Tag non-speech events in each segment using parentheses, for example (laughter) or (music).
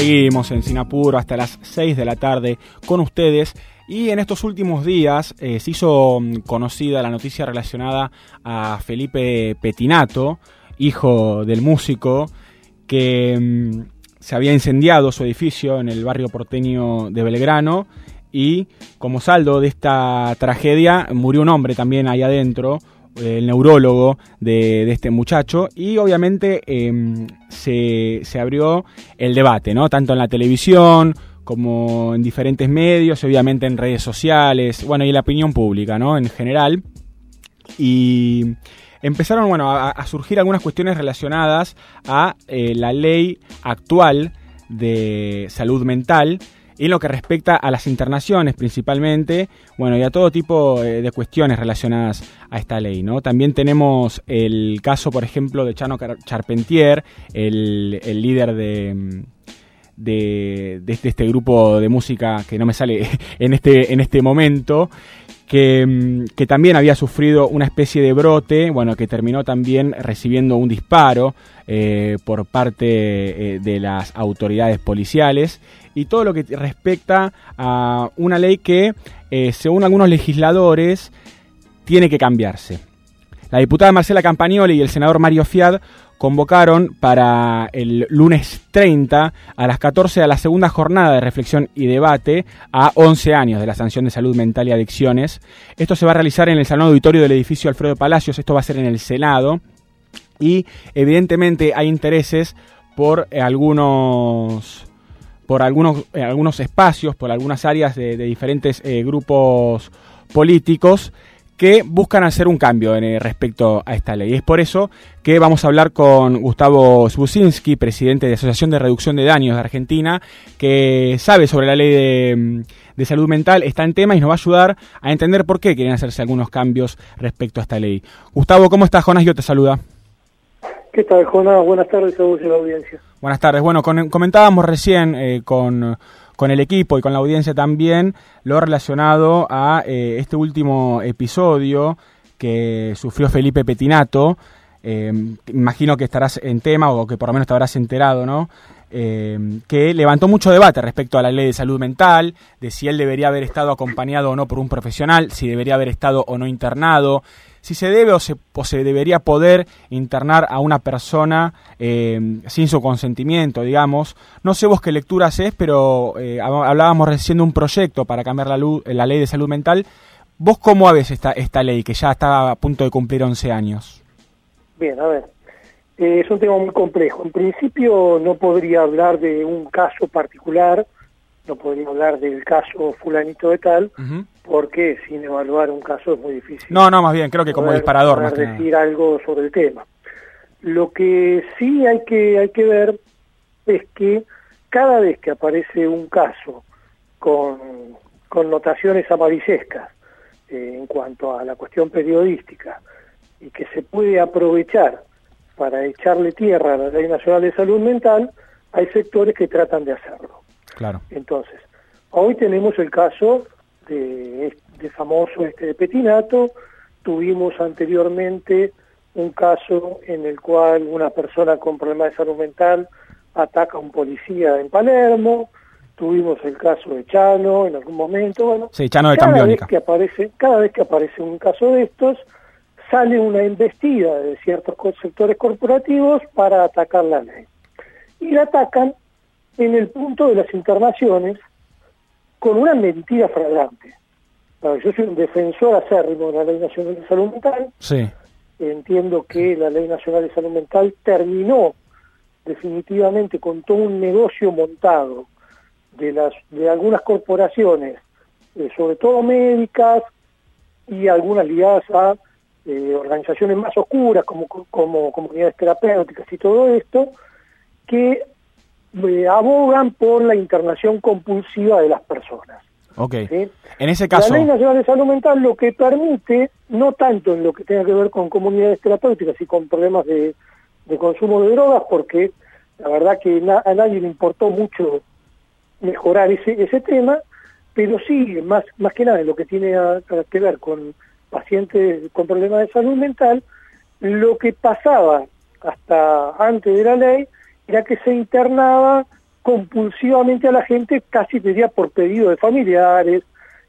seguimos en Sinapuro hasta las 6 de la tarde con ustedes. Y en estos últimos días eh, se hizo mm, conocida la noticia relacionada a Felipe Petinato, hijo del músico, que mm, se había incendiado su edificio en el barrio porteño de Belgrano y como saldo de esta tragedia murió un hombre también ahí adentro, el neurólogo de, este muchacho y obviamente em, se, se, abrió el debate, ¿no? Tanto en la televisión como en diferentes medios, obviamente en redes sociales, bueno, y en la opinión pública, ¿no? En general. Y empezaron, bueno, a, surgir algunas cuestiones relacionadas a eh, la ley actual de salud mental y en lo que respecta a las internaciones principalmente, bueno, y a todo tipo eh, de cuestiones relacionadas a esta ley, ¿no? También tenemos el caso, por ejemplo, de Chano Charpentier, el, líder de... De, este, este, grupo de música que no me sale (laughs) en este, en este momento, que, que, también había sufrido una especie de brote, bueno, que terminó también recibiendo un disparo eh, por parte eh, de las autoridades policiales y todo lo que respecta a una ley que, eh, según algunos legisladores, tiene que cambiarse. La diputada Marcela Campagnoli y el senador Mario Fiat convocaron para el lunes 30 a las 14 a la segunda jornada de reflexión y debate a 11 años de la sanción de salud mental y adicciones. Esto se va a realizar en el salón auditorio del edificio Alfredo Palacios, esto va a ser en el Senado y evidentemente hay intereses por algunos por algunos, eh, algunos espacios, por algunas áreas de, diferentes eh, grupos políticos que buscan hacer un cambio en, eh, respecto a esta ley. Es por eso que vamos a hablar con Gustavo Sbusinski, presidente de Asociación de Reducción de Daños de Argentina, que sabe sobre la ley de, de, salud mental, está en tema y nos va a ayudar a entender por qué quieren hacerse algunos cambios respecto a esta ley. Gustavo, ¿cómo estás? Jonas, yo te saluda. ¿Qué tal, Jonás? Buenas tardes a vos y la audiencia. Buenas tardes. Bueno, comentábamos recién eh, con, con, el equipo y con la audiencia también lo relacionado a eh, este último episodio que sufrió Felipe Petinato. Eh, imagino que estarás en tema o que por lo menos te habrás enterado, ¿no? que levantó mucho debate respecto a la ley de salud mental, de si él debería haber estado acompañado o no por un profesional, si debería haber estado o no internado, si se debe o se, se debería poder internar a una persona eh, sin su consentimiento, digamos. No sé vos qué lectura haces, pero eh, hablábamos recién de un proyecto para cambiar la, luz, la ley de salud mental. ¿Vos cómo ves esta, esta ley que ya está a punto de cumplir 11 años? Bien, a ver. Eh, es un tema muy complejo. En principio no podría hablar de un caso particular, no podría hablar del caso fulanito de tal, porque sin evaluar un caso es muy difícil. No, no, más bien, creo que como disparador. Más decir algo sobre el tema. Lo que sí hay que, hay que ver es que cada vez que aparece un caso con, con notaciones amarillescas eh, en cuanto a la cuestión periodística y que se puede aprovechar para echarle tierra a la Ley Nacional de Salud Mental, hay sectores que tratan de hacerlo. Claro. Entonces, hoy tenemos el caso de, famoso este de Petinato, tuvimos anteriormente un caso en el cual una persona con problemas de salud mental ataca a un policía en Palermo, tuvimos el caso de Chano en algún momento, bueno, cada vez que aparece, cada vez que aparece un caso de estos, sale una investida de ciertos sectores corporativos para atacar la ley. Y la atacan en el punto de las internaciones con una mentira flagrante. yo soy un defensor acérrimo de la Ley Nacional de Salud Mental. Sí. Entiendo que la Ley Nacional de Salud Mental terminó definitivamente con todo un negocio montado de las de algunas corporaciones, eh, sobre todo médicas y algunas ligadas a eh, organizaciones más oscuras como, como comunidades terapéuticas y todo esto, que eh, abogan por la internación compulsiva de las Ok. En ese caso. La Ley Nacional de Salud Mental lo que permite, no tanto en lo que tenga que ver con comunidades terapéuticas y con problemas de, consumo de drogas, porque la verdad que a nadie le importó mucho mejorar ese, ese tema, pero sí, más, más que nada en lo que tiene que ver con pacientes con problemas de salud mental, lo que pasaba hasta antes de la ley era que se internaba compulsivamente a la gente, casi diría por pedido de familiares,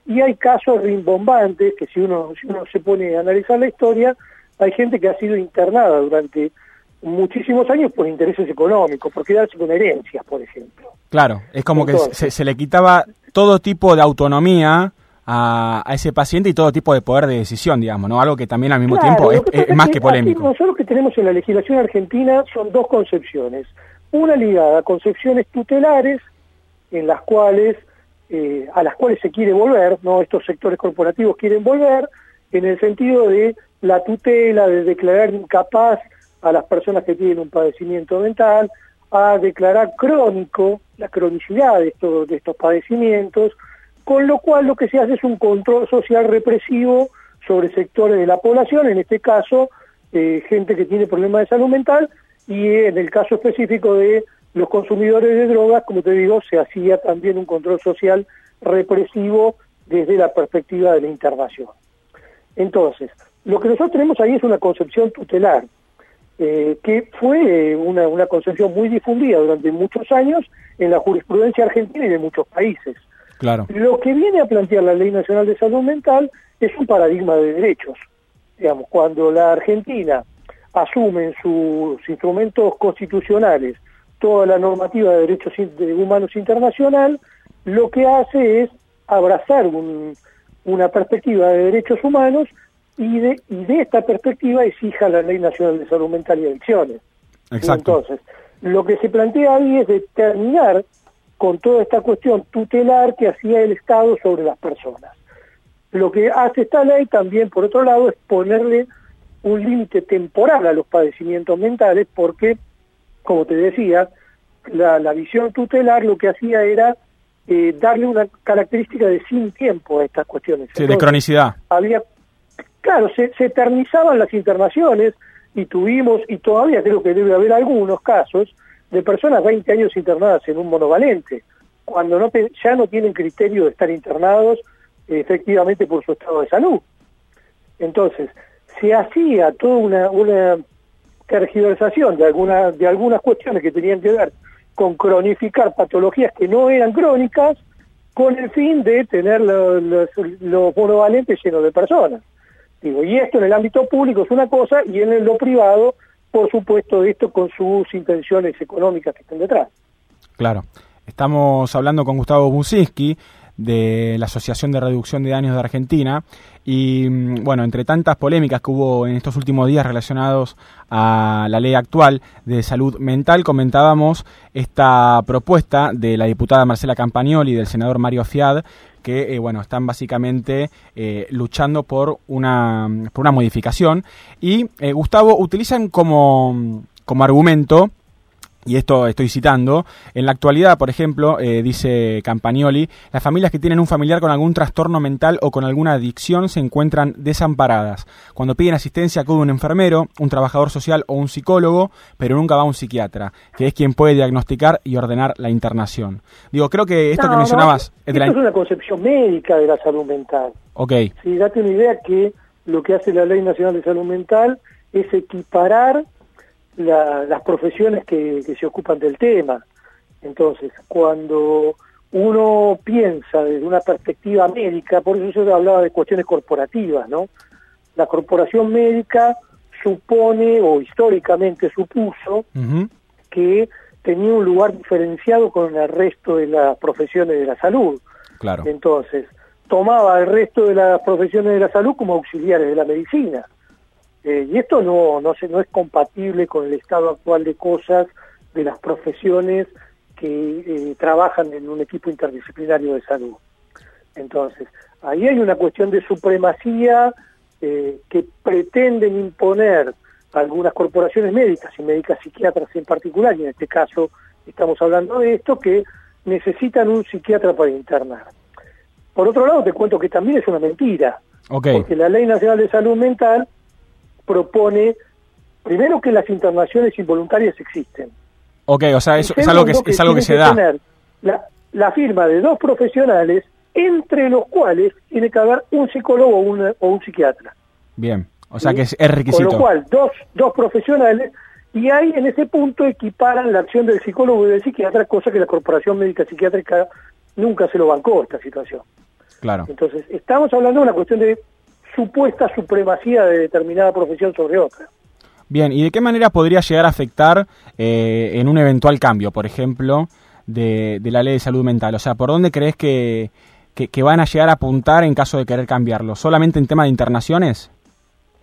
y hay casos rimbombantes que si uno, si uno se pone a analizar la historia, hay gente que ha sido internada durante muchísimos años por intereses económicos, por quedarse con herencias, por ejemplo. Claro, es como que se, le quitaba todo tipo de autonomía a, ese paciente y todo tipo de poder de decisión, digamos, ¿no? Algo que también al mismo tiempo es, más que, polémico. Nosotros que tenemos en la legislación argentina son dos concepciones. Una ligada a concepciones tutelares, en las cuales, eh, a las cuales se quiere volver, ¿no? Estos sectores corporativos quieren volver, en el sentido de la tutela, de declarar incapaz a las personas que tienen un padecimiento mental, a declarar crónico la cronicidad de estos, de estos padecimientos, con lo cual lo que se hace es un control social represivo sobre sectores de la población, en este caso eh, gente que tiene problemas de salud mental, y en el caso específico de los consumidores de drogas, como te digo, se hacía también un control social represivo desde la perspectiva de la internación. Entonces, lo que nosotros tenemos ahí es una concepción tutelar, eh, que fue una, una concepción muy difundida durante muchos años en la jurisprudencia argentina y de muchos países. Claro. Lo que viene a plantear la Ley Nacional de Salud Mental es un paradigma de derechos. Digamos, cuando la Argentina asume en sus instrumentos constitucionales toda la normativa de derechos humanos internacional, lo que hace es abrazar una perspectiva de derechos humanos y de, y de esta perspectiva exija la Ley Nacional de Salud Mental y Adicciones. Entonces, lo que se plantea ahí es determinar con toda esta cuestión tutelar que hacía el Estado sobre las personas. Lo que hace esta ley también, por otro lado, es ponerle un límite temporal a los padecimientos mentales porque, como te decía, la, visión tutelar lo que hacía era eh, darle una característica de sin tiempo a estas cuestiones. Sí, de cronicidad. Había claro, se, eternizaban las internaciones y tuvimos, y todavía creo que debe haber algunos casos, de personas 20 años internadas en un monovalente, cuando no ya no tienen criterio de estar internados efectivamente por su estado de salud. Entonces, se hacía toda una, una tergiversación de, alguna, de algunas cuestiones que tenían que ver con cronificar patologías que no eran crónicas, con el fin de tener los, los monovalentes llenos de personas. Digo, y esto en el ámbito público es una cosa y en lo privado, por supuesto, esto con sus intenciones económicas que están detrás. Claro. Estamos hablando con Gustavo Businski de la Asociación de Reducción de Daños de Argentina. Y mm, bueno, entre tantas polémicas que hubo en estos últimos días relacionados a la ley actual de salud mental, comentábamos esta propuesta de la diputada Marcela Campagnoli y del senador Mario Fiad que eh, bueno están básicamente eh, luchando por una, por una modificación. Y eh, Gustavo utilizan como, como argumento y esto estoy citando, en la actualidad, por ejemplo, eh, dice Campagnoli, las familias que tienen un familiar con algún trastorno mental o con alguna adicción se encuentran desamparadas. Cuando piden asistencia acude un enfermero, un trabajador social o un psicólogo, pero nunca va un psiquiatra, que es quien puede diagnosticar y ordenar la internación. Digo, creo que esto que mencionabas... es, esto es una concepción médica de la salud mental. Ok. Sí, date una idea que lo que hace la Ley Nacional de Salud Mental es equiparar las profesiones que, se ocupan del tema. Entonces, cuando uno piensa desde una perspectiva médica, por eso yo hablaba de cuestiones corporativas, ¿no? La corporación médica supone, o históricamente supuso, que tenía un lugar diferenciado con el resto de las profesiones de la salud. Claro. Entonces, tomaba el resto de las profesiones de la salud como auxiliares de la medicina. Eh, y esto no, no, se, no es compatible con el estado actual de cosas de las profesiones que eh, trabajan en un equipo interdisciplinario de salud. Entonces, ahí hay una cuestión de supremacía eh, que pretenden imponer algunas corporaciones médicas y médicas psiquiatras en particular, y en este caso estamos hablando de esto, que necesitan un psiquiatra para internar. Por otro lado, te cuento que también es una mentira, porque la Ley Nacional de Salud Mental propone, primero que las internaciones involuntarias existen. Ok, o sea, es, algo que, es algo que se da. la, firma de dos profesionales, entre los cuales tiene que haber un psicólogo o, un psiquiatra. Bien, o sea que es, requisito. Con lo cual, dos, dos profesionales Y ahí en ese punto equiparan la acción del psicólogo y del psiquiatra, cosa que la Corporación Médica Psiquiátrica nunca se lo bancó esta situación. Claro. Entonces, estamos hablando de una cuestión de supuesta supremacía de determinada profesión sobre otra. Bien, ¿y de qué manera podría llegar a afectar eh, en un eventual cambio, por ejemplo, de, la ley de salud mental? O sea, ¿por dónde crees que, que, van a llegar a apuntar en caso de querer cambiarlo? ¿Solamente en tema de internaciones?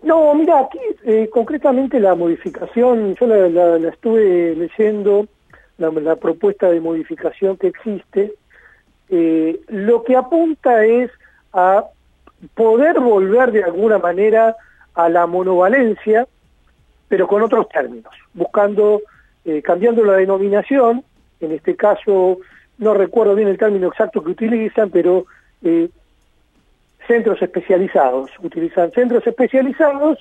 No, mira, aquí eh, concretamente la modificación, yo la, estuve leyendo, la, propuesta de modificación que existe, eh, lo que apunta es a poder volver de alguna manera a la monovalencia, pero con otros términos, buscando, eh, cambiando la denominación, en este caso no recuerdo bien el término exacto que utilizan, pero eh, centros especializados, utilizan centros especializados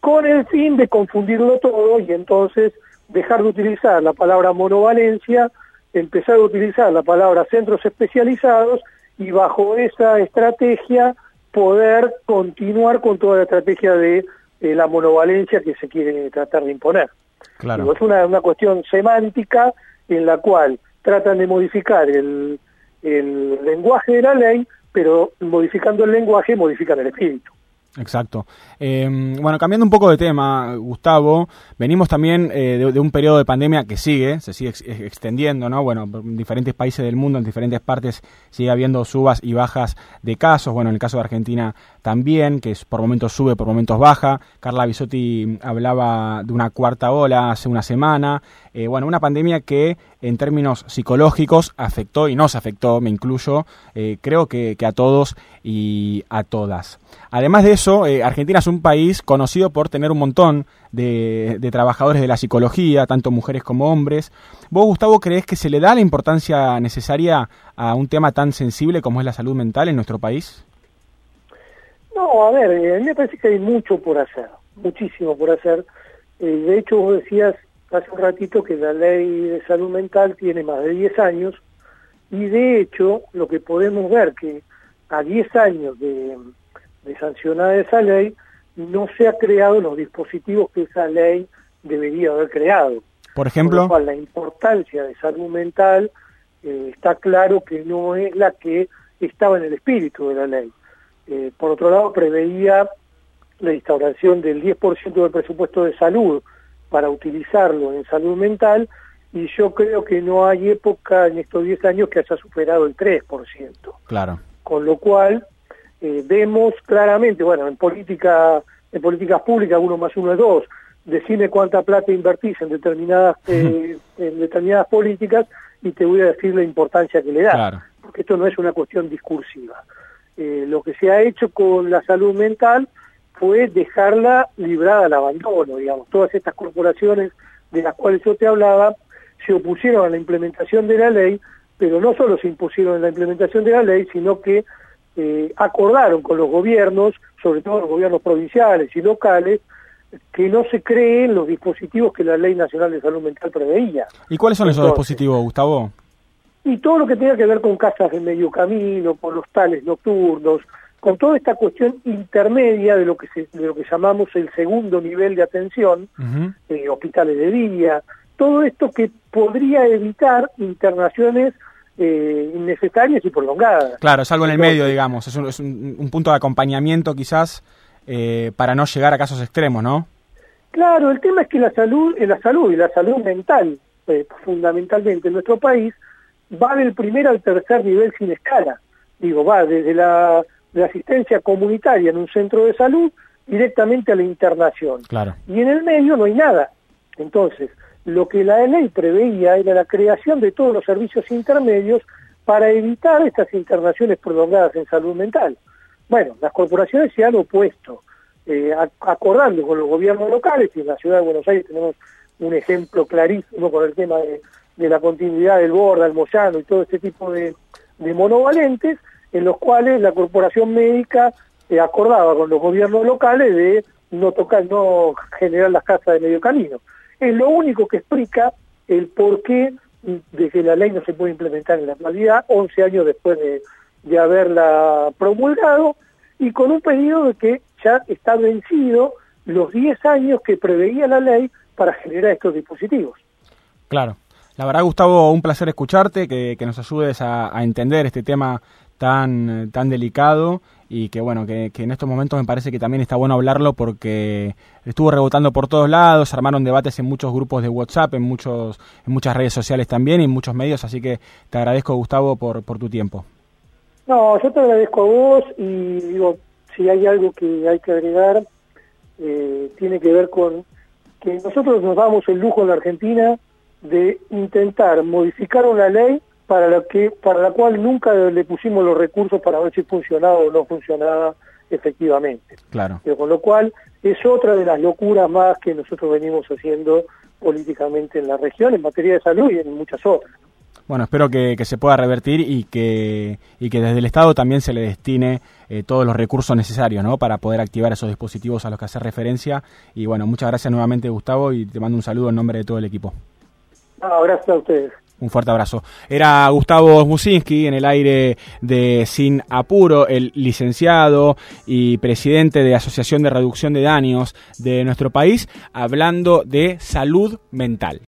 con el fin de confundirlo todo y entonces dejar de utilizar la palabra monovalencia, empezar a utilizar la palabra centros especializados y bajo esa estrategia poder continuar con toda la estrategia de la monovalencia que se quiere tratar de imponer. Claro. es una, una cuestión semántica en la cual tratan de modificar el, el lenguaje de la ley, pero modificando el lenguaje modifican el espíritu. Exacto. Em, bueno, cambiando un poco de tema, Gustavo, venimos también eh, de, un periodo de pandemia que sigue, se sigue extendiendo, ¿no? Bueno, en diferentes países del mundo, en diferentes partes, sigue habiendo subas y bajas de casos. Bueno, en el caso de Argentina también, que por momentos sube, por momentos baja. Carla Bisotti hablaba de una cuarta ola hace una semana. Eh, bueno, una pandemia que en términos psicológicos afectó y nos afectó, me incluyo, eh, creo que, a todos y a todas. Además de eh, Argentina es un país conocido por tener un montón de, trabajadores de la psicología, tanto mujeres como hombres. ¿Vos, Gustavo, crees que se le da la importancia necesaria a un tema tan sensible como es la salud mental en nuestro país? No, a ver, a mí me parece que hay mucho por hacer, muchísimo por hacer. de hecho, vos decías hace un ratito que la ley de salud mental tiene más de 10 años y de hecho lo que podemos ver que a 10 años de, de sancionada esa ley no se ha creado los dispositivos que esa ley debería haber creado. Por ejemplo, la importancia de salud mental eh, está claro que no es la que estaba en el espíritu de la ley. Eh, por otro lado, preveía la instauración del 10% del presupuesto de salud para utilizarlo en salud mental y yo creo que no hay época en estos 10 años que haya superado el 3%. Claro. Con lo cual eh, vemos claramente, bueno, en política en políticas públicas uno más uno es dos, decime cuánta plata invertís en determinadas (laughs) eh, en determinadas políticas y te voy a decir la importancia que le da, porque esto no es una cuestión discursiva. Eh, lo que se ha hecho con la salud mental fue dejarla librada al abandono, digamos. Todas estas corporaciones de las cuales yo te hablaba se opusieron a la implementación de la ley, pero no solo se impusieron en la implementación de la ley, sino que eh, acordaron con los gobiernos, sobre todo los gobiernos provinciales y locales, que no se creen los dispositivos que la Ley Nacional de Salud Mental preveía. ¿Y cuáles son esos dispositivos, Gustavo? Y todo lo que tenga que ver con casas de medio camino, con los tales nocturnos, con toda esta cuestión intermedia de lo que de lo que llamamos el segundo nivel de atención, eh, hospitales de día, todo esto que podría evitar internaciones eh, innecesarias y prolongadas. Claro, es algo en el medio, digamos, es un, es un, punto de acompañamiento quizás eh, para no llegar a casos extremos, ¿no? Claro, el tema es que la salud, la salud y la salud mental, fundamentalmente en nuestro país, va del primer al tercer nivel sin escala. Digo, va desde la de asistencia comunitaria en un centro de salud directamente a la internación. Claro. Y en el medio no hay nada. Entonces, lo que la ley preveía era la creación de todos los servicios intermedios para evitar estas internaciones prolongadas en salud mental. Bueno, las corporaciones se han opuesto, eh, acordando con los gobiernos locales, y en la ciudad de Buenos Aires tenemos un ejemplo clarísimo con el tema de, la continuidad del Borda, el Moyano y todo este tipo de monovalentes, en los cuales la corporación médica eh, acordaba con los gobiernos locales de no tocar, no generar las casas de medio camino. Es lo único que explica el por qué de que la ley no se puede implementar en la actualidad, 11 años después de, de haberla promulgado, y con un pedido de que ya está vencido los 10 años que preveía la ley para generar estos dispositivos. Claro. La verdad, Gustavo, un placer escucharte, que, nos ayudes a, entender este tema tan, tan delicado y que bueno, que, en estos momentos me parece que también está bueno hablarlo porque estuvo rebotando por todos lados, armaron debates en muchos grupos de WhatsApp, en muchos, en muchas redes sociales también y en muchos medios, así que te agradezco Gustavo por, por tu tiempo. No, yo te agradezco a vos y digo, si hay algo que hay que agregar, eh, tiene que ver con que nosotros nos damos el lujo en la Argentina de intentar modificar una ley para la que para la cual nunca le pusimos los recursos para ver si funcionaba o no funcionaba efectivamente. Claro. con lo cual es otra de las locuras más que nosotros venimos haciendo políticamente en la región en materia de salud y en muchas otras. Bueno, espero que, se pueda revertir y que, y que desde el Estado también se le destine eh, todos los recursos necesarios ¿no? para poder activar esos dispositivos a los que hace referencia. Y bueno, muchas gracias nuevamente Gustavo y te mando un saludo en nombre de todo el equipo. Gracias a ustedes. Un fuerte abrazo. Era Gustavo Musinski en el aire de Sin Apuro, el licenciado y presidente de Asociación de Reducción de Daños de nuestro país, hablando de salud mental.